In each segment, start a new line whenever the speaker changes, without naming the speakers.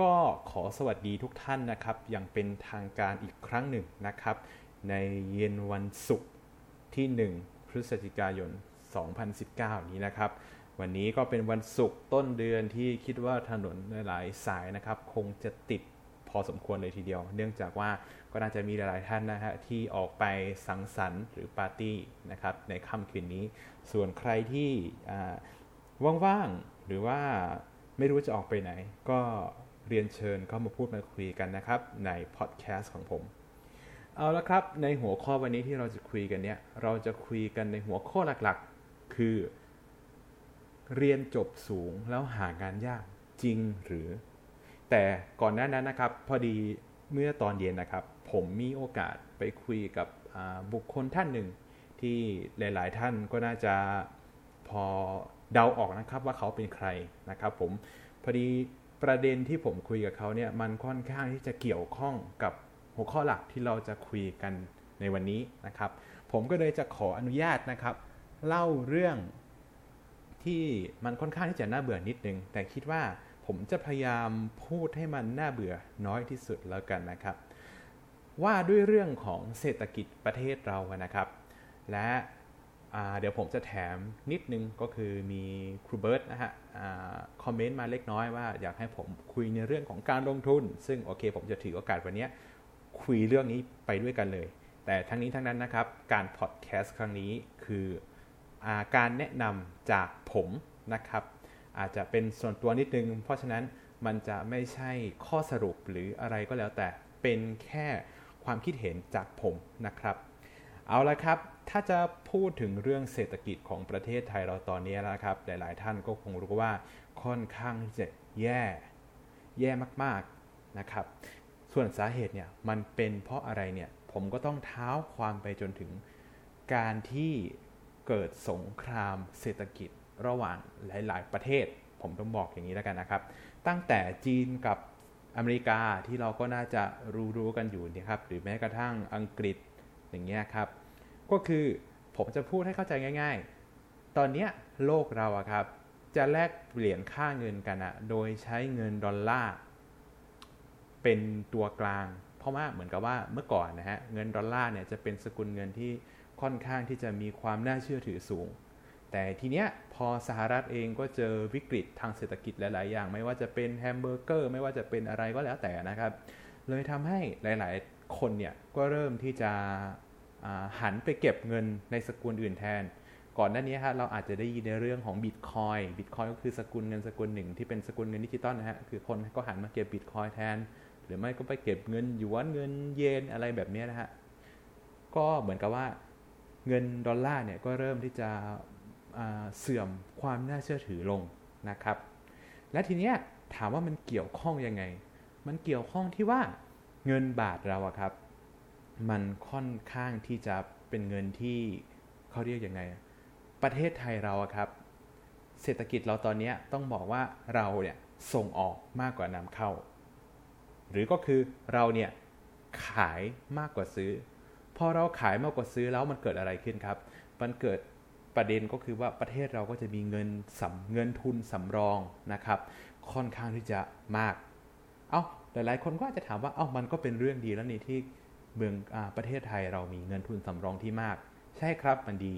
ก็ขอสวัสดีทุกท่านนะครับอย่างเป็นทางการอีกครั้งหนึ่งนะครับ ในเย็นวันศุกร์ที่ 1 พฤศจิกายน 2019 นี้นะครับ วันนี้ก็เป็นวันศุกร์ต้นเดือนที่คิดว่าถนนหลายสายนะครับ คงจะติดพอสมควรเลยทีเดียว เนื่องจากว่าก็น่าจะมีหลายๆท่านนะฮะที่ออกไปสังสรรค์หรือปาร์ตี้นะครับในค่ำคืนนี้ ส่วนใครที่ว่างๆหรือว่าไม่รู้จะออกไปไหน ก็ เรียนเชิญเข้ามาพูดมาคุยกันนะครับ ในพอดแคสต์ของผม เอาละครับในหัวข้อวันนี้ที่เราจะคุยกันเนี่ยเราจะคุยกันในหัวข้อหลักๆ คือ เรียนจบสูงแล้วหางานยากจริงหรือ แต่ก่อนหน้านั้นนะครับ พอดีเมื่อตอนเย็นนะครับ ผมมีโอกาสไปคุยกับบุคคลท่านหนึ่ง ที่หลาย ๆ ท่านก็น่าจะพอเดาออกนะครับว่าเขาเป็นใครนะครับ ผมพอดี ประเด็นที่ผมคุยกับเขาเนี่ยมันค่อนข้างที่จะเกี่ยวข้องกับหัวข้อหลักที่เราจะคุยกันในวันนี้นะครับ ผมก็เลยจะขออนุญาตนะครับ เล่าเรื่องที่มันค่อนข้างที่จะน่าเบื่อนิดนึง แต่คิดว่าผมจะพยายามพูดให้มันน่าเบื่อน้อยที่สุดแล้วกันนะครับ ว่าด้วยเรื่องของเศรษฐกิจประเทศเรานะครับ และเดี๋ยวผมจะแถมนิดนึงก็คือมีครูเบิร์ตนะฮะ คอมเมนต์มาเล็กน้อยว่าอยากให้ผมคุยในเรื่องของการลงทุน ซึ่งโอเค ผมจะถือโอกาสวันนี้คุยเรื่องนี้ไปด้วยกันเลย แต่ทั้งนี้ทั้งนั้นนะครับ การพอดแคสต์ครั้งนี้คืออการแนะนำจากผมนะครับ อาจจะเป็นส่วนตัวนิดนึง เพราะฉะนั้นมันจะไม่ใช่ข้อสรุปหรืออะไรก็แล้วแต่เป็นแค่ความคิดเห็นจากผมนะครับ เอาละครับ ถ้าจะพูดถึงเรื่องเศรษฐกิจของประเทศไทยเราตอนนี้นะครับ หลาย ๆ ท่านก็คงรู้ว่าค่อนข้างจะแย่แย่มาก ๆ นะครับ ส่วนสาเหตุเนี่ยมันเป็นเพราะอะไรเนี่ยผมก็ต้องเท้าความไปจนถึงการที่เกิดสงครามเศรษฐกิจระหว่างหลาย ๆ ประเทศ ผมต้องบอกอย่างนี้แล้วกันนะครับ ตั้งแต่จีนกับอเมริกาที่เราก็น่าจะรู้ๆกันอยู่นะครับ หรือแม้กระทั่งอังกฤษอย่างเงี้ยครับ ก็คือผมจะพูดให้เข้าใจง่าย ๆ ตอนนี้โลกเราอะครับ จะแลกเปลี่ยนค่าเงินกันอะโดยใช้เงินดอลลาร์เป็นตัวกลาง เพราะว่าเหมือนกับว่าเมื่อก่อนนะฮะเงินดอลลาร์เนี่ยจะเป็นสกุลเงินที่ค่อนข้างที่จะมีความน่าเชื่อถือสูง แต่ทีเนี้ยพอสหรัฐเองก็เจอวิกฤตทางเศรษฐกิจหลาย ๆ อย่าง ไม่ว่าจะเป็นแฮมเบอร์เกอร์ไม่ว่าจะเป็นอะไรก็แล้วแต่นะครับ เลยทำให้หลาย ๆ คนเนี่ยก็เริ่มที่จะ หันไปเก็บเงินในสกุลอื่นแทน ก่อนหน้านี้ฮะเราอาจจะได้ยินในเรื่องของ Bitcoin Bitcoin ก็คือสกุลเงินสกุลหนึ่งที่เป็นสกุลเงินดิจิตอลนะฮะคือคนก็หันมาเก็บบิตคอยแทน หรือไม่ก็ไปเก็บเงินหยวนเงินเยนอะไรแบบนี้นะฮะก็เหมือนกับว่าเงินดอลลาร์เนี่ยก็เริ่มที่จะเสื่อมความน่าเชื่อถือลงนะครับ และทีเนี้ยถามว่ามันเกี่ยวข้องยังไง มันเกี่ยวข้องที่ว่าเงินบาทเราอะครับ มันค่อนข้างที่จะเป็นเงินที่เขาเรียกยังไง ประเทศไทยเราครับ เศรษฐกิจเราตอนนี้ต้องบอกว่าเราเนี่ยส่งออกมากกว่านำเข้า หรือก็คือเราเนี่ยขายมากกว่าซื้อ พอเราขายมากกว่าซื้อแล้วมันเกิดอะไรขึ้นครับ มันเกิดประเด็นก็คือว่าประเทศเราก็จะมีเงินสำเงินทุนสำรองนะครับ ค่อนข้างที่จะมาก เอา้าหลายๆ คนก็อาจจะถามว่าเอา้ามันก็เป็นเรื่องดีแล้วนี่ที่ เมืองอประเทศไทยเรามีเงินทุนสำรองที่มาก ใช่ครับมันดี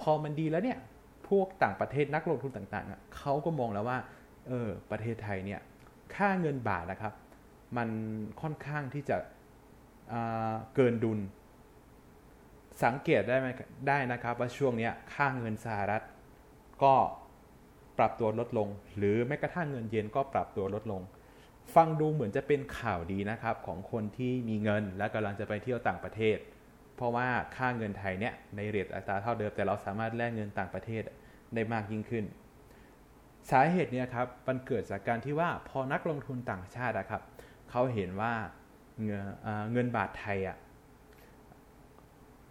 พอมันดีแล้วเนี่ยพวกต่างประเทศนักลงทุนต่างๆเขาก็มองแล้วว่าเออประเทศไทยเนี่ยค่าเงินบาทนะครับ มันค่อนข้างที่จะเกินดุล สังเกตได้ไหมได้นะครับ ว่าช่วงนี้ค่าเงินสหรัฐ ก็ปรับตัวลดลง หรือแม้กระทั่งเงินเยนก็ปรับตัวลดลง ฟังดูเหมือนจะเป็นข่าวดีนะครับของคนที่มีเงินและกำลังจะไปเที่ยวต่างประเทศ เพราะว่าค่าเงินไทยเนี่ยในเรทอัตราเท่าเดิม แต่เราสามารถแลกเงินต่างประเทศได้มากยิ่งขึ้น สาเหตุเนี่ยครับมันเกิดจากการที่ว่าพอนักลงทุนต่างชาตินะครับเขาเห็นว่าเงินเงินบาทไทยอะ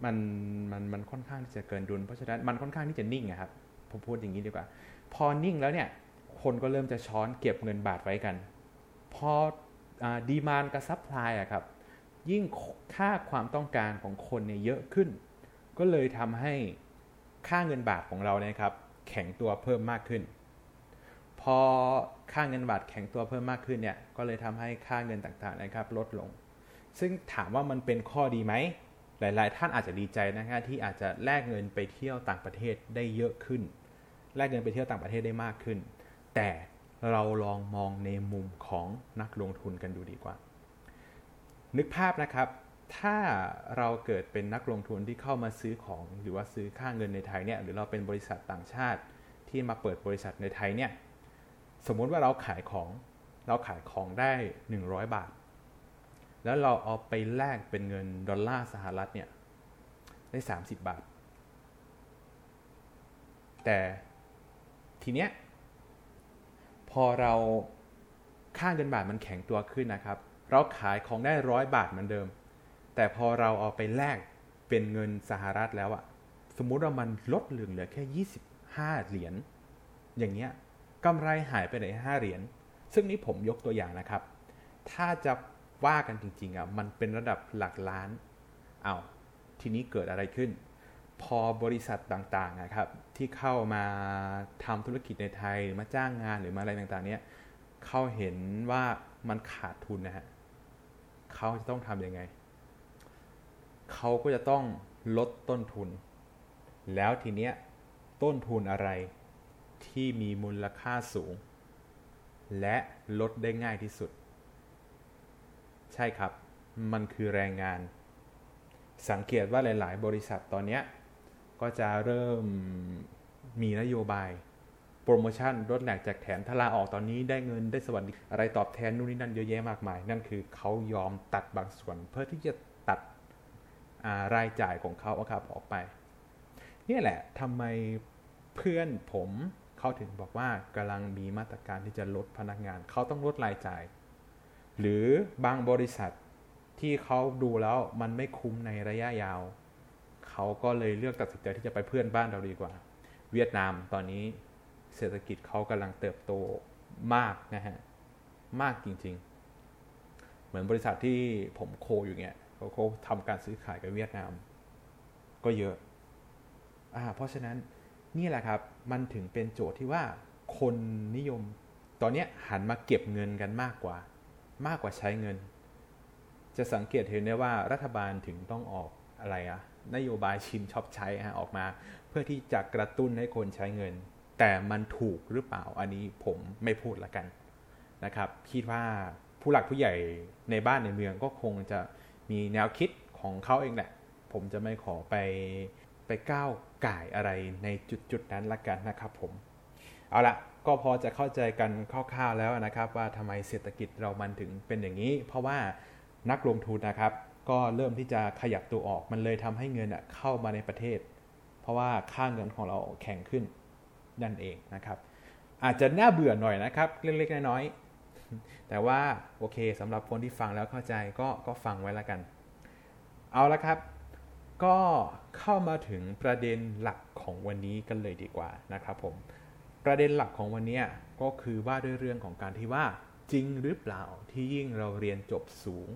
มันมันมันค่อนข้างที่จะเกินดุล เพราะฉะนั้นมันค่อนข้างที่จะนิ่งครับผมพูดอย่างนี้ดีกว่า พอนิ่งแล้วเนี่ยคนก็เริ่มจะช้อนเก็บเงินบาทไว้กัน พอ demand กับ supply อะครับยิ่งค่าความต้องการของคนเนี่ยเยอะขึ้น ก็เลยทำให้ค่าเงินบาทของเราเนี่ยครับแข็งตัวเพิ่มมากขึ้น พอค่าเงินบาทแข็งตัวเพิ่มมากขึ้นเนี่ยก็เลยทำให้ค่าเงินต่างๆนะครับลดลง ซึ่งถามว่ามันเป็นข้อดีไหมหลาย ๆ ท่านอาจจะดีใจนะครับที่อาจจะแลกเงินไปเที่ยวต่างประเทศได้เยอะขึ้น แลกเงินไปเที่ยวต่างประเทศได้มากขึ้น แต่ เราลองมองในมุมของนักลงทุนกันดูดีกว่า นึกภาพนะครับ ถ้าเราเกิดเป็นนักลงทุนที่เข้ามาซื้อของ หรือว่าซื้อค่าเงินในไทยเนี่ย หรือเราเป็นบริษัทต่างชาติที่มาเปิดบริษัทในไทยเนี่ย สมมุติว่าเราขายของ เราขายของได้ 100 บาท แล้วเราเอาไปแลกเป็นเงินดอลลาร์สหรัฐเนี่ยได้ 30 บาท แต่ทีเนี้ย อเราค่าเงินบาทมันแข็งตัวขึ้นนะครับ เราขายของได้ร้อยบาทเหมือนเดิม แต่พอเราเอาไปแลกเป็นเงินสหรัฐแล้วอะสมมุติว่ามันลดเหลือเหลือแค่ 25 เหรียญอย่างเงี้ยกำไรหายไปไหน5เหรียญซึ่งนี้ผมยกตัวอย่างนะครับ ถ้าจะว่ากันจริงๆอะมันเป็นระดับหลักล้านเอาทีนี้เกิดอะไรขึ้น พอบริษัทต่างๆนะครับที่เข้ามาทำธุรกิจในไทยมาจ้างงานหรือมาอะไรต่างๆ เนี้ยเขาเห็นว่ามันขาดทุนนะฮะเขาจะต้องทำยังไง เขาก็จะต้องลดต้นทุน แล้วทีเนี้ยต้นทุนอะไรที่มีมูลค่าสูง และลดได้ง่ายที่สุด ใช่ครับ มันคือแรงงาน สังเกตว่าหลาย ๆ บริษัทตอนนี้ ก็จะเริ่มมีนโยบาย โปรโมชั่นลดแหลกจากแถมถ้าลาออกตอนนี้ได้เงินได้สวัสดิอะไรตอบแทนนู่นนี่นั่นเยอะแยะมากมาย นั่นคือเขายอมตัดบางส่วน เพื่อที่จะตัดรายจ่ายของเขาครับออกไปนี่แหละทำไมเพื่อนผมเขาถึงบอกว่ากำลังมีมาตรการที่จะลดพนักงาน เขาต้องลดรายจ่าย หรือบางบริษัทที่เขาดูแล้วมันไม่คุ้มในระยะยาว เขาก็เลยเลือกตัดสินใจที่จะไปเพื่อนบ้านเราดีกว่า เวียดนามตอนนี้เศรษฐกิจเขากำลังเติบโตมากนะฮะมากจริง ๆ เหมือนบริษัทที่ผมโคอยู่เนี่ยเขาเขาทำการซื้อขายกับเวียดนาม ก็เยอะอ่าเพราะฉะนั้นนี่แหละครับมันถึงเป็นโจทย์ที่ว่าคนนิยม ตอนนี้หันมาเก็บเงินกันมากกว่า มากกว่าใช้เงิน จะสังเกตเห็นได้ว่ารัฐบาลถึงต้องออกอะไรอะ นโยบายชิมช็อปใช้ฮะออกมา เพื่อที่จะกระตุ้นให้คนใช้เงิน แต่มันถูกหรือเปล่าอันนี้ผมไม่พูดละกันนะครับคิดว่าผู้หลักผู้ใหญ่ในบ้านในเมืองก็คงจะมีแนวคิดของเขาเองแหละ ผมจะไม่ขอไปไปก้าวก่ายอะไรในจุดๆนั้นละกันนะครับผม เอาละก็พอจะเข้าใจกันคร่าวๆแล้วนะครับ ว่าทำไมเศรษฐกิจเรามันถึงเป็นอย่างนี้ เพราะว่านักลงทุนนะครับ ก็เริ่มที่จะขยับตัวออกมันเลยทำให้เงินเข้ามาในประเทศ เพราะว่าค่าเงินของเราแข็งขึ้นนั่นเองนะครับ อาจจะน่าเบื่อหน่อยนะครับ เล็กๆน้อยๆแต่ว่าโอเคสำหรับคนที่ฟังแล้วเข้าใจก็ก็ฟังไว้ล้วกัน เอาละครับ ก็เข้ามาถึงประเด็นหลักของวันนี้กันเลยดีกว่านะครับผมประเด็นหลักของวันนี้ก็คือว่าด้วยเรื่องของการที่ว่าจริงหรือเปล่าที่ยิ่งเราเรียนจบสูง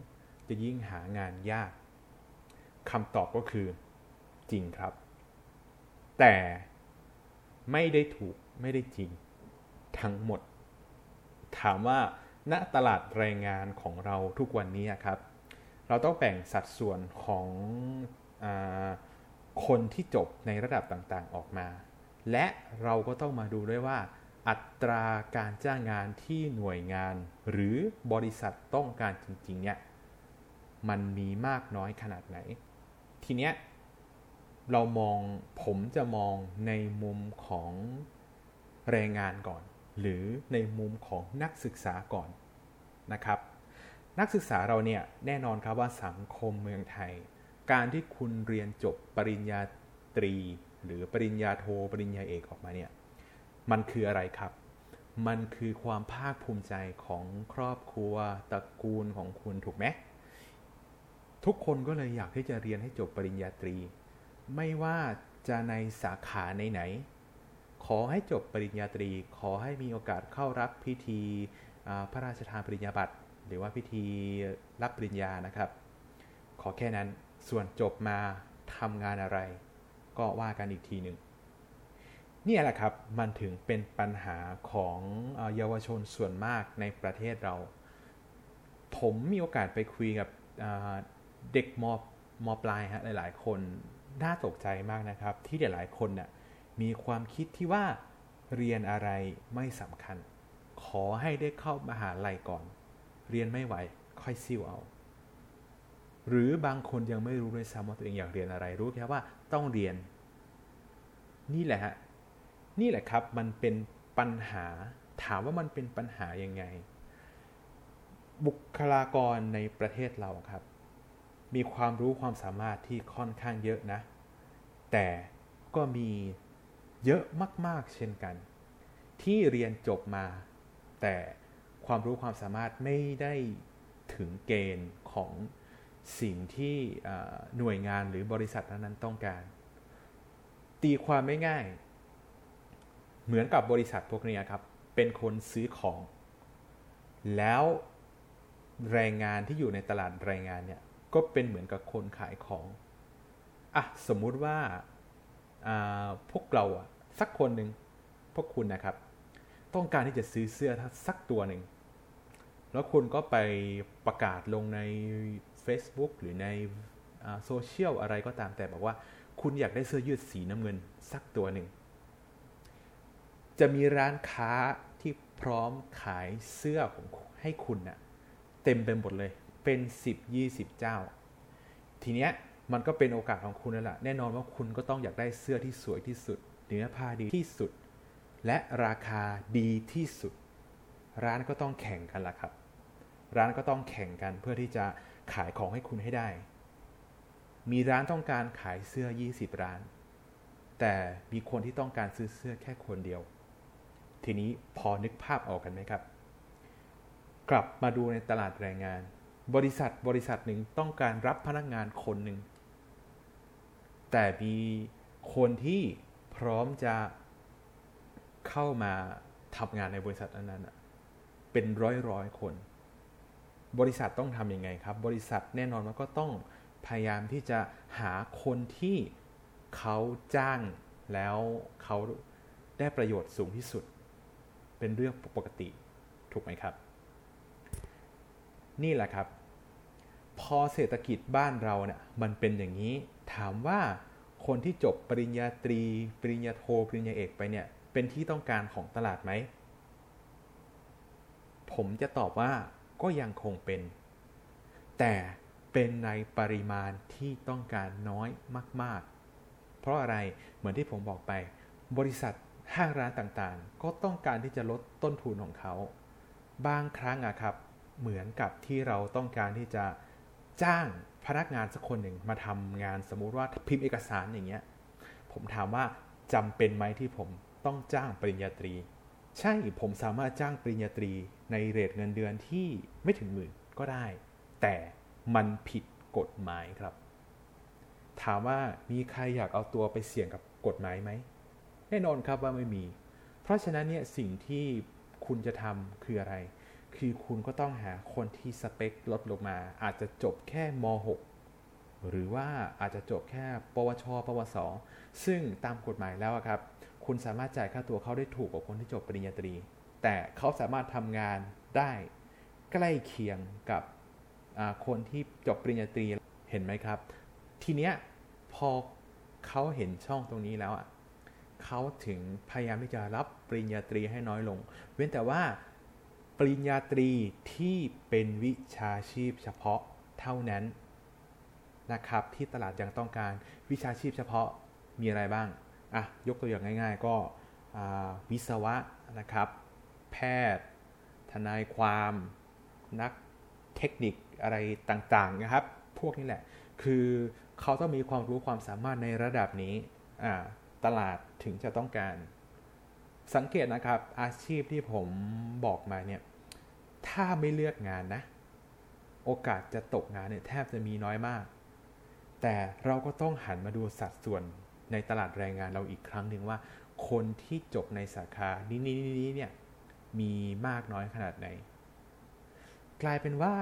จะยิ่งหางานยากคำตอบก็คือจริงครับ แต่ไม่ได้ถูกไม่ได้จริง ทั้งหมด ถามว่าณตลาดแรงงานของเราทุกวันนี้ครับ เราต้องแบ่งสัดส่วนของคนที่จบในระดับต่างๆออกมา และเราก็ต้องมาดูด้วยว่า อัตราการจ้างงานที่หน่วยงาน หรือบริษัทต้องการจริงๆเนี่ย มันมีมากน้อยขนาดไหน ทีเนี้ยเรามองผมจะมองในมุมของแรงงานก่อน หรือในมุมของนักศึกษาก่อนนะครับ นักศึกษาเราเนี่ยแน่นอนครับว่าสังคมเมืองไทย การที่คุณเรียนจบปริญญาตรี หรือปริญญาโทรปริญญาเอกออกมาเนี่ยมันคืออะไรครับ มันคือความภาคภูมิใจของครอบครัวตระกูลของคุณถูกไหม ทุกคนก็เลยอยากที่จะเรียนให้จบปริญญาตรี ไม่ว่าจะในสาขาไหนๆขอให้จบปริญญาตรี ขอให้มีโอกาสเข้ารับพิธีพระราชทานปริญญาบัตรหรือว่าพิธีรับปริญญานะครับ ขอแค่นั้นส่วนจบมาทำงานอะไร ก็ว่ากันอีกทีหนึ่งนี่แหละครับมันถึงเป็นปัญหาของเยาวชนส่วนมากในประเทศเรา ผมมีโอกาสไปคุยกับ เด็กมมปลายฮะหลายๆ คนน่าตกใจมากนะครับ ที่หลายๆคนเนี่ยมีความคิดที่ว่าเรียนอะไรไม่สำคัญ ขอให้ได้เข้ามาหาลัยก่อน เรียนไม่ไหวค่อยซิ่วเอา หรือบางคนยังไม่รู้เลยซ้ำว่าตัวเองอยากเรียนอะไรรู้แค่ว่าต้องเรียน นี่แหละฮะนี่แหละครับมันเป็นปัญหาถามว่ามันเป็นปัญหายังไง บุคลากรในประเทศเราครับ มีความรู้ความสามารถที่ค่อนข้างเยอะนะ แต่ก็มีเยอะมาก ๆ เช่นกัน ที่เรียนจบมา แต่ความรู้ความสามารถไม่ได้ถึงเกณฑ์ของสิ่งที่หน่วยงานหรือบริษัทนั้นต้องการ ตีความไม่ง่าย เหมือนกับบริษัทพวกนี้ครับ เป็นคนซื้อของ แล้วแรงงานที่อยู่ในตลาดแรงงานเนี่ย ก็เป็นเหมือนกับคนขายของอะสมมุติว่าพวกเราอะสักคนหนึ่งพวกคุณนะครับ ต้องการที่จะซื้อเสื้อสักตัวหนึ่งแล้วคุณก็ไปประกาศลงใน Facebook หรือในโซเชียลอะไรก็ตามแต่บอกว่า คุณอยากได้เสื้อยืดสีน้ำเงินสักตัวหนึ่ง จะมีร้านค้าที่พร้อมขายเสื้อของให้คุณนะ่ะเต็มไปหมดเลย เป็น 10-20 เจ้า ทีเนี้ยมันก็เป็นโอกาสของคุณแล้วล่ะแน่นอนว่าคุณก็ต้องอยากได้เสื้อที่สวยที่สุดเนื้อผ้าดีที่สุด และราคาดีที่สุด ร้านก็ต้องแข่งกันละครับ ร้านก็ต้องแข่งกันเพื่อที่จะขายของให้คุณให้ได้ มีร้านต้องการขายเสื้อ 20 ร้าน แต่มีคนที่ต้องการซื้อเสื้อแค่คนเดียว ทีนี้พอนึกภาพออกกันไหมครับ กลับมาดูในตลาดแรงงาน บริษัทบริษัทหนึ่งต้องการรับพนักงานคนหนึ่ง แต่มีคนที่พร้อมจะเข้ามาทำงานในบริษัทนั้นเป็นร้อยร้อยคน บริษัทต้องทำยังไงครับ บริษัทแน่นอนว่าก็ต้องพยายามที่จะหาคนที่เขาจ้างแล้วเขาได้ประโยชน์สูงที่สุด เป็นเรื่องปกติถูกไหมครับ นี่แหละครับ พอเศรษฐกิจบ้านเราเนี่ยมันเป็นอย่างนี้ ถามว่าคนที่จบปริญญาตรี ปริญญาโทปริญญาเอกไปเนี่ย เป็นที่ต้องการของตลาดไหม ผมจะตอบว่าก็ยังคงเป็น แต่เป็นในปริมาณที่ต้องการน้อยมาก ๆ เพราะอะไรเหมือนที่ผมบอกไป บริษัทห้างร้านต่างๆ ก็ต้องการที่จะลดต้นทุนของเขา บางครั้งอะครับ เหมือนกับที่เราต้องการที่จะ จ้างพนักงานสักคนหนึ่งมาทำงานสมมุติว่าพิมพ์เอกสารอย่างเงี้ย ผมถามว่าจำเป็นไหมที่ผมต้องจ้างปริญญาตรี ใช่ผมสามารถจ้างปริญญาตรีในเรทเงินเดือนที่ไม่ถึงหมื่นก็ได้ แต่มันผิดกฎหมายครับ ถามว่ามีใครอยากเอาตัวไปเสี่ยงกับกฎหมายไหมแน่นอนครับว่าไม่มี เพราะฉะนั้นเนี่ยสิ่งที่คุณจะทำคืออะไร คือคุณก็ต้องหาคนที่สเปคลดลงมา อาจจะจบแค่ม .6 หรือว่าอาจจะจบแค่ ปวช ปวส ซึ่งตามกฎหมายแล้วครับ คุณสามารถจ่ายค่าตัวเขาได้ถูกกว่าคนที่จบปริญญาตรี แต่เขาสามารถทำงานได้ใกล้เคียงกับคนที่จบปริญญาตรีเห็นไหมครับ ทีเนี้ยพอเขาเห็นช่องตรงนี้แล้วอะเขาถึงพยายามที่จะรับปริญญาตรีให้น้อยลง เว้นแต่ว่า ริญญาตรีที่เป็นวิชาชีพเฉพาะเท่านั้นนะครับที่ตลาดยังต้องการวิชาชีพเฉพาะมีอะไรบ้างอะยกตัวอย่างง่าย ๆ ก็วิศวะนะครับ แพทย์ ทนายความ นักเทคนิคอะไรต่างๆนะครับ พวกนี้แหละ คือเขาต้องมีความรู้ความสามารถในระดับนี้ตลาดถึงจะต้องการ สังเกตนะครับอาชีพที่ผมบอกมาเนี่ย ถ้าไม่เลือกงานนะ โอกาสจะตกงานเนี่ยแทบจะมีน้อยมาก แต่เราก็ต้องหันมาดูสัดส่วนในตลาดแรงงานเราอีกครั้งหนึ่งว่า คนที่จบในสาขานี้นี้เนี่ยมีมากน้อยขนาดไหน กลายเป็นว่า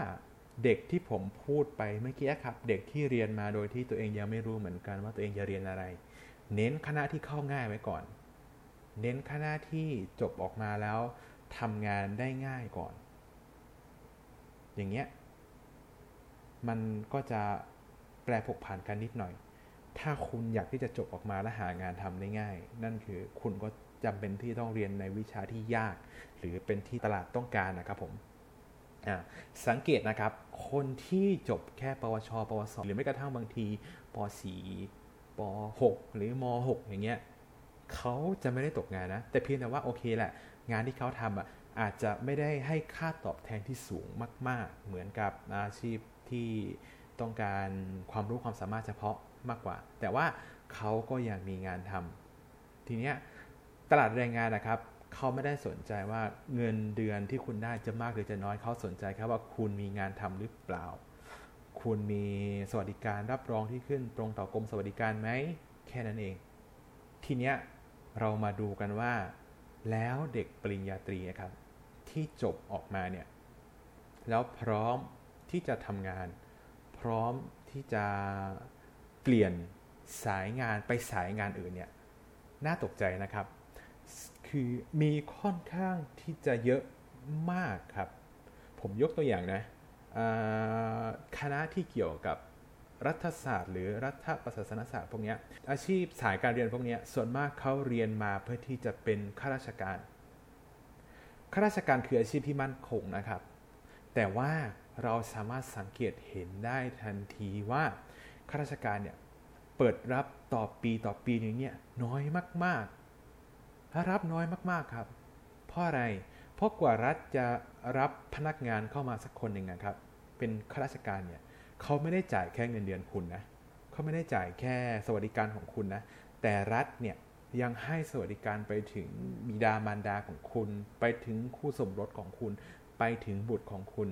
เด็กที่ผมพูดไปเมื่อกี้ครับ เด็กที่เรียนมาโดยที่ตัวเองยังไม่รู้เหมือนกันว่าตัวเองจะเรียนอะไร เน้นคณะที่เข้าง่ายไว้ก่อน เน้นคณะที่จบออกมาแล้วทำงานได้ง่ายก่อน อย่างเงี้ยมันก็จะแปรผกผันกันนิดหน่อย ถ้าคุณอยากที่จะจบออกมาและหางานทำได้ง่าย นั่นคือคุณก็จำเป็นที่ต้องเรียนในวิชาที่ยาก หรือเป็นที่ตลาดต้องการนะครับผมสังเกตนะครับ คนที่จบแค่ปวช ปวส หรือไม่กระทั่งบางทีป .4 ป .6 หรือม .6 อย่างเงี้ยเขาจะไม่ได้ตกงานนะ แต่เพียงแต่ว่าโอเคแหละ งานที่เขาทำอะ อาจจะไม่ได้ให้ค่าตอบแทนที่สูงมาก ๆ เหมือนกับอาชีพที่ต้องการความรู้ความสามารถเฉพาะมากกว่า แต่ว่าเขาก็ยังมีงานทำทีเนี้ยตลาดแรงงานนะครับเขาไม่ได้สนใจว่าเงินเดือนที่คุณได้จะมากหรือจะน้อยเขาสนใจแค่ว่าคุณมีงานทำหรือเปล่า คุณมีสวัสดิการรับรองที่ขึ้นตรงต่อกรมสวัสดิการไหมแค่นั้นเอง ทีเนี้ยเรามาดูกันว่า แล้วเด็กปริญญาตรีครับ ที่จบออกมาเนี่ยแล้วพร้อมที่จะทำงาน พร้อมที่จะเปลี่ยนสายงานไปสายงานอื่นเนี่ยน่าตกใจนะครับ คือมีค่อนข้างที่จะเยอะมากครับ ผมยกตัวอย่างนะคณะที่เกี่ยวกับรัฐศาสตร์ หรือรัฐประศาสนศาสตร์พวกนี้อาชีพสายการเรียนพวกนี้ส่วนมากเขาเรียนมาเพื่อที่จะเป็นข้าราชการ ข้าราชการคืออาชีพที่มั่นคงนะครับ แต่ว่าเราสามารถสังเกตเห็นได้ทันทีว่าข้าราชการเนี่ยเปิดรับต่อปีต่อปีนึงเนี่ยน้อยมากรับน้อยมากๆครับ เพราะอะไร เพราะกว่ารัฐจะรับพนักงานเข้ามาสักคนหนึ่งนะครับ เป็นข้าราชการเนี่ยเขาไม่ได้จ่ายแค่เงินเดือนคุณนะเขาไม่ได้จ่ายแค่สวัสดิการของคุณนะแต่รัฐเนี่ย ยังให้สวัสดิการไปถึงบิดามารดาของคุณ ไปถึงคู่สมรสของคุณ ไปถึงบุตรของคุณ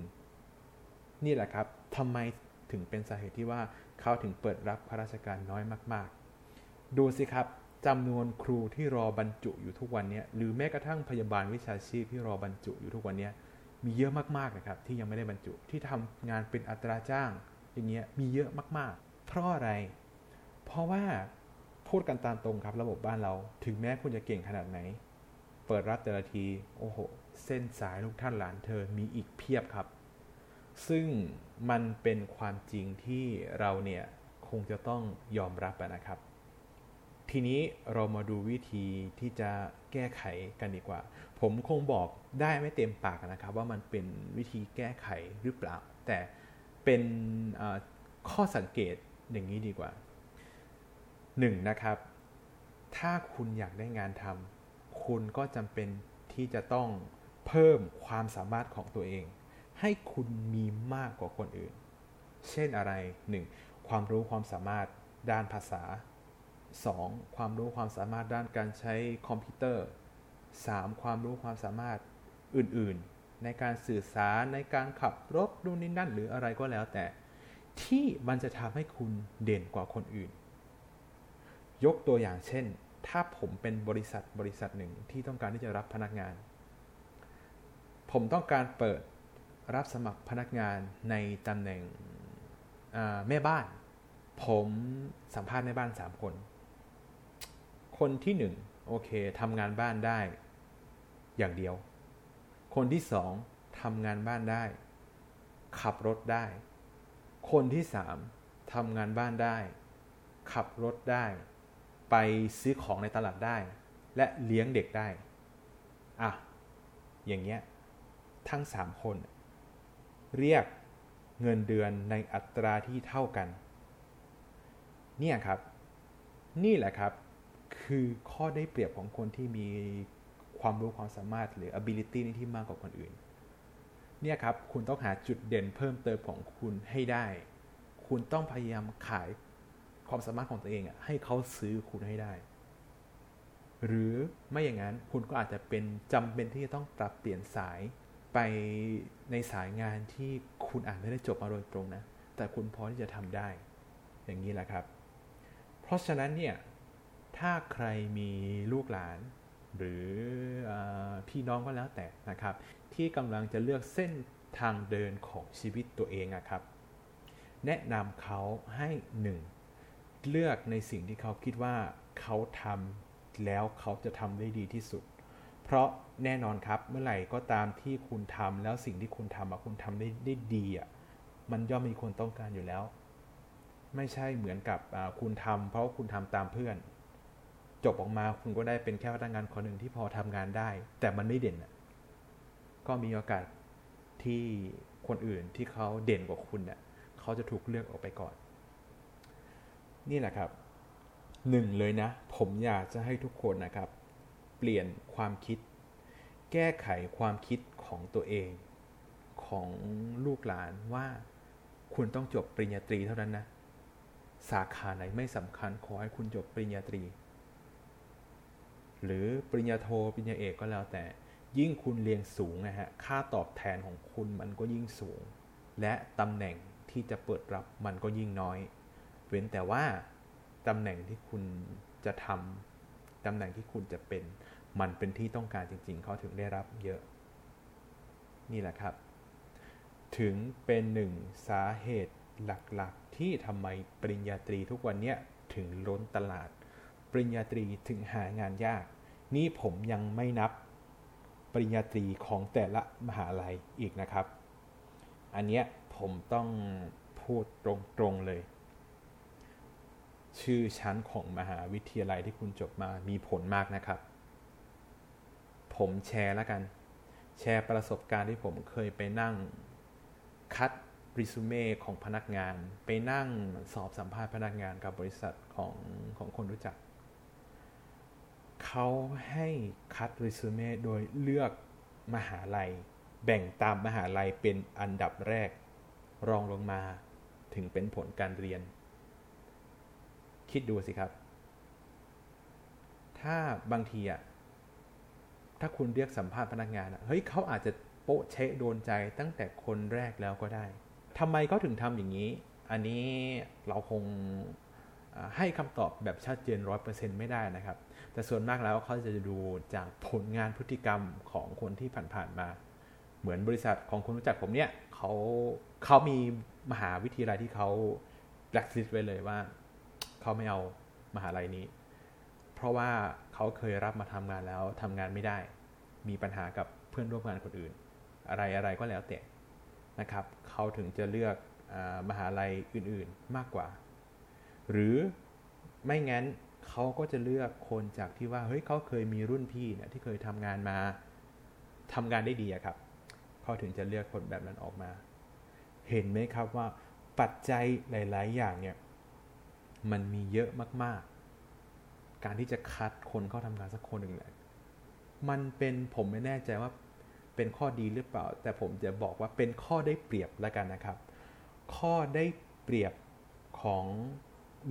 นี่แหละครับทำไมถึงเป็นสาเหตุที่ว่าเขาถึงเปิดรับข้าราชการน้อยมาก ๆ ดูสิครับจำนวนครูที่รอบรรจุอยู่ทุกวันนี้หรือแม้กระทั่งพยาบาลวิชาชีพที่รอบรรจุอยู่ทุกวันนี้มีเยอะมากๆนะครับ ที่ยังไม่ได้บรรจุที่ทำงานเป็นอัตราจ้าง อย่างเงี้ยมีเยอะมากๆ เพราะอะไร เพราะว่า พูดกันตามตรงครับระบบบ้านเรา ถึงแม้คุณจะเก่งขนาดไหน เปิดรับแต่ละที โอ้โห เส้นสายลูกท่านหลานเธอมีอีกเพียบครับ ซึ่งมันเป็นความจริงที่เราเนี่ยคงจะต้องยอมรับนะครับ ทีนี้เรามาดูวิธีที่จะแก้ไขกันดีกว่า ผมคงบอกได้ไม่เต็มปากนะครับ ว่ามันเป็นวิธีแก้ไขหรือเปล่า แต่เป็นข้อสังเกตอย่างนี้ดีกว่า 1. นนะครับ ถ้าคุณอยากได้งานทำคุณก็จำเป็นที่จะต้องเพิ่มความสามารถของตัวเอง ให้คุณมีมากกว่าคนอื่น เช่นอะไร 1. ความรู้ความสามารถด้านภาษา 2. ความรู้ความสามารถด้านการใช้คอมพิวเตอร์ 3. ความรู้ความสามารถอื่นๆ ในการสื่อสารในการขับรถดูนี่นั่นหรืออะไรก็แล้วแต่ ที่มันจะทำให้คุณเด่นกว่าคนอื่น ยกตัวอย่างเช่น ถ้าผมเป็นบริษัทบริษัทหนึ่งที่ต้องการที่จะรับพนักงาน ผมต้องการเปิดรับสมัครพนักงานในตำแหน่งแม่บ้าน ผมสัมภาษณ์แม่บ้าน 3 คน คนที่หนึ่งโอเคทำงานบ้านได้ อย่างเดียว คนที่สองทำงานบ้านได้ ขับรถได้ คนที่สามทำงานบ้านได้ ขับรถได้ ไปซื้อของในตลาดได้ และเลี้ยงเด็กได้ อะ อย่างเงี้ย ทั้งสามคน เรียกเงินเดือนในอัตราที่เท่ากัน เนี่ยครับ นี่แหละครับ คือข้อได้เปรียบของคนที่มีความรู้ความสามารถหรือ ability ในที่มากกว่าคนอื่น เนี่ยครับ คุณต้องหาจุดเด่นเพิ่มเติมของคุณให้ได้ คุณต้องพยายามขาย ความสามารถของตัวเองอะให้เขาซื้อคุณให้ได้ หรือไม่อย่างนั้นคุณก็อาจจะเป็นจำเป็นที่จะต้องปรับเปลี่ยนสายไปในสายงานที่คุณอาจไม่ได้จบมาโดยตรงนะ แต่คุณพอที่จะทำได้ อย่างนี้แหละครับ เพราะฉะนั้นเนี่ยถ้าใครมีลูกหลาน หรืออพี่น้องก็แล้วแต่นะครับ ที่กำลังจะเลือกเส้นทางเดินของชีวิตตัวเองอะครับ แนะนำเขาให้หนึ่ง เลือกในสิ่งที่เขาคิดว่าเขาทำแล้วเขาจะทำได้ดีที่สุด เพราะแน่นอนครับเมื่อไหร่ก็ตามที่คุณทำแล้วสิ่งที่คุณทำอะคุณทำได้ได้ดีอะมันย่อมมีคนต้องการอยู่แล้ว ไม่ใช่เหมือนกับคุณทำเพราะคุณทำตามเพื่อน จบออกมาคุณก็ได้เป็นแค่พนักงานคนหนึ่งที่พอทำงานได้ แต่มันไม่เด่นก็มีโอกาสที่คนอื่นที่เขาเด่นกว่าคุณเนี่ยเขาจะถูกเลือกออกไปก่อน นี่แหละครับหนึ่งเลยนะ ผมอยากจะให้ทุกคนนะครับ เปลี่ยนความคิด แก้ไขความคิดของตัวเอง ของลูกหลานว่าคุณต้องจบปริญญาตรีเท่านั้นนะ สาขาไหนไม่สำคัญขอให้คุณจบปริญญาตรี หรือปริญญาโทปริญญาเอกก็แล้วแต่ ยิ่งคุณเรียนสูงนะฮะค่าตอบแทนของคุณมันก็ยิ่งสูง และตำแหน่งที่จะเปิดรับมันก็ยิ่งน้อย เว้นแต่ว่าตำแหน่งที่คุณจะทำตำแหน่งที่คุณจะเป็น มันเป็นที่ต้องการจริง ๆ เขาถึงได้รับเยอะ นี่แหละครับ ถึงเป็นหนึ่งสาเหตุหลักๆ ที่ทำไมปริญญาตรีทุกวันนี้ถึงล้นตลาด ปริญญาตรีถึงหางานยาก นี่ผมยังไม่นับปริญญาตรีของแต่ละมหาลัยอีกนะครับ อันเนี้ยผมต้องพูดตรงๆเลย ชื่อชั้นของมหาวิทยาลัยที่คุณจบมามีผลมากนะครับ ผมแชร์แล้วกัน แชร์ประสบการณ์ที่ผมเคยไปนั่งคัดรีสูเม่ของพนักงาน ไปนั่งสอบสัมภาษณ์พนักงานกับบริษัทของของคนรู้จัก เขาให้คัดรีสูเม่โดยเลือกมหาลัย แบ่งตามมหาลัยเป็นอันดับแรก รองลงมาถึงเป็นผลการเรียน คิดดูสิครับ ถ้าบางทีอะถ้าคุณเรียกสัมภาษณ์พนักงานอะเฮ้ยเขาอาจจะโป๊ะเชะโดนใจตั้งแต่คนแรกแล้วก็ได้ทำไมเขาถึงทำอย่างนี้ อันนี้เราคงให้คำตอบแบบชัดเจนร้อยเปอร์เซ็นต์ไม่ได้นะครับ แต่ส่วนมากแล้วเขาจะดูจากผลงานพฤติกรรมของคนที่ผ่านๆมา เหมือนบริษัทของคนรู้จักผมเนี่ยเขาเขามีมหาวิทยาลัยที่เขาแบล็คลิสต์ไว้เลยว่า เขาไม่เอามหาลัยนี้ เพราะว่าเขาเคยรับมาทำงานแล้วทำงานไม่ได้ มีปัญหากับเพื่อนร่วมงานคนอื่น อะไรอะไรก็แล้วแต่นะครับ เขาถึงจะเลือกอมหาลัยอื่นๆมากกว่า หรือไม่งั้นเขาก็จะเลือกคนจากที่ว่าเฮ้ยเขาเคยมีรุ่นพี่เนี่ยที่เคยทำงานมาทำงานได้ดีครับเขาถึงจะเลือกคนแบบนั้นออกมา เห็นไหมครับว่าปัจจัยหลาย ๆ อย่างเนี่ย มันมีเยอะมากๆ การที่จะคัดคนเข้าทำงานสักคนหนึ่งเนี่ยมันเป็นผมไม่แน่ใจว่าเป็นข้อดีหรือเปล่า แต่ผมจะบอกว่าเป็นข้อได้เปรียบแล้วกันนะครับ ข้อได้เปรียบของ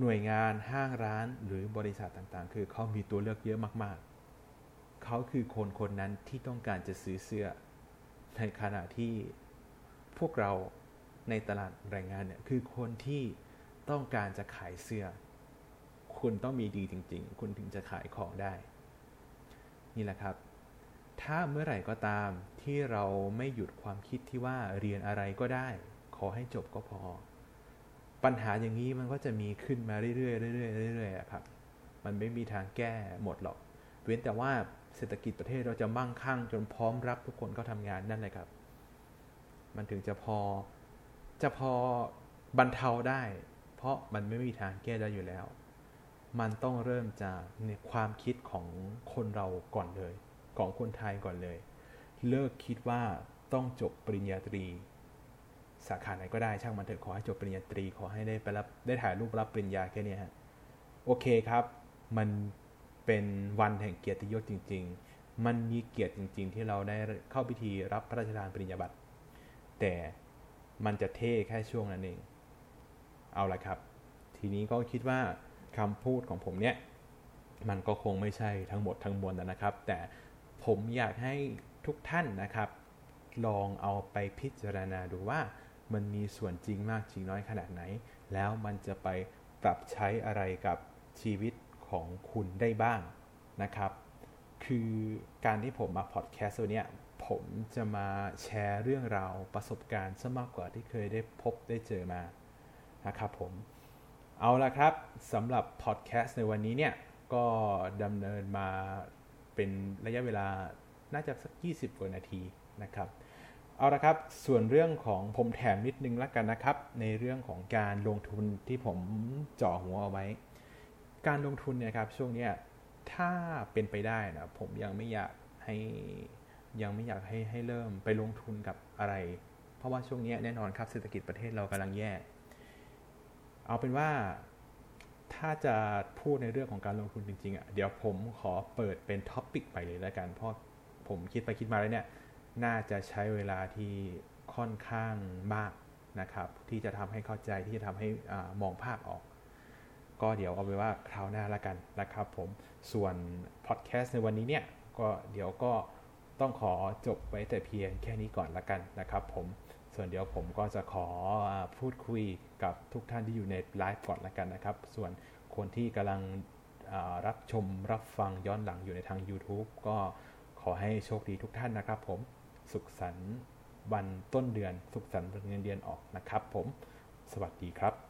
หน่วยงานห้างร้านหรือบริษัทต่างๆ คือเขามีตัวเลือกเยอะมากๆ เขาคือคนคนนั้นที่ต้องการจะซื้อเสื้อ ในขณะที่พวกเราในตลาดแรงงานเนี่ยคือคนที่ ต้องการจะขายเสื้อ คุณต้องมีดีจริง ๆ คุณถึงจะขายของได้ นี่แหละครับ ถ้าเมื่อไหร่ก็ตามที่เราไม่หยุดความคิดที่ว่าเรียนอะไรก็ได้ ขอให้จบก็พอ ปัญหาอย่างนี้มันก็จะมีขึ้นมาเรื่อยๆเรื่อยๆเรื่อยๆครับ มันไม่มีทางแก้หมดหรอก เว้นแต่ว่าเศรษฐกิจประเทศเราจะมั่งคั่งจนพร้อมรับทุกคนเข้าทำงานนั่นเลยครับ มันถึงจะพอจะพอบรรเทาได้ เพราะมันไม่มีทางแก้ได้อยู่แล้ว มันต้องเริ่มจากในความคิดของคนเราก่อนเลย ของคนไทยก่อนเลย เลิกคิดว่าต้องจบปริญญาตรี สาขาไหนก็ได้ช่างมันเถอะขอให้จบปริญญาตรี ขอให้ได้ไปรับได้ถ่ายรูปรับปริญญาแค่นี้ฮะโอเคครับ มันเป็นวันแห่งเกียรติยศจริง ๆ มันมีเกียรติจริง ๆ ที่เราได้เข้าพิธีรับพระราชทานปริญญาบัตรแต่มันจะเท่แค่ช่วงนั้นเอง เอาละครับ ทีนี้ก็คิดว่าคำพูดของผมเนี่ยมันก็คงไม่ใช่ทั้งหมดทั้งมวลนะครับ แต่ผมอยากให้ทุกท่านนะครับ ลองเอาไปพิจารณาดูว่ามันมีส่วนจริงมากจริงน้อยขนาดไหน แล้วมันจะไปปรับใช้อะไรกับชีวิตของคุณได้บ้างนะครับ คือการที่ผมมาพอดแคสต์ตัวเนี้ยผมจะมาแชร์เรื่องราวประสบการณ์ซะมากกว่าที่เคยได้พบได้เจอมา นะครับผม เอาละครับสำหรับพอดแคสต์ในวันนี้เนี่ย ก็ดำเนินมาเป็นระยะเวลาน่าจะสัก 20 กว่านาทีนะครับเอาละครับส่วนเรื่องของผมแถมนิดนึงแล้วกันนะครับ ในเรื่องของการลงทุนที่ผมเจาะหัวเอาไว้ การลงทุนเนี่ยครับช่วงนี้ถ้าเป็นไปได้นะผมยังไม่อยากให้ยังไม่อยากให้ให้เริ่มไปลงทุนกับอะไร เพราะว่าช่วงนี้แน่นอนครับเศรษฐกิจประเทศเรากำลังแย่ เอาเป็นว่าถ้าจะพูดในเรื่องของการลงทุนจริงๆอะเดี๋ยวผมขอเปิดเป็นท็อปิกไปเลยแล้วกันเพราะผมคิดไปคิดมาแล้วเนี่ย น่าจะใช้เวลาที่ค่อนข้างมากนะครับ ที่จะทำให้เข้าใจที่จะทำให้อมองภาพออก ก็เดี๋ยวเอาไว้ว่าคราวหน้าละกันนะครับผมส่วนพอดแคสต์ในวันนี้เนี่ยก็เดี๋ยวก็ต้องขอจบไว้แต่เพียงแค่นี้ก่อนละกันนะครับผม ส่วนเดี๋ยวผมก็จะขอพูดคุยกับทุกท่านที่อยู่ในไลฟ์ก่อนละกันนะครับ ส่วนคนที่กำลังรับชมรับฟังย้อนหลังอยู่ในทาง YouTube ก็ขอให้โชคดีทุกท่านนะครับผมสุขสันต์วันต้นเดือน สุขสันต์วันเงินเดือนออกนะครับผม สวัสดีครับ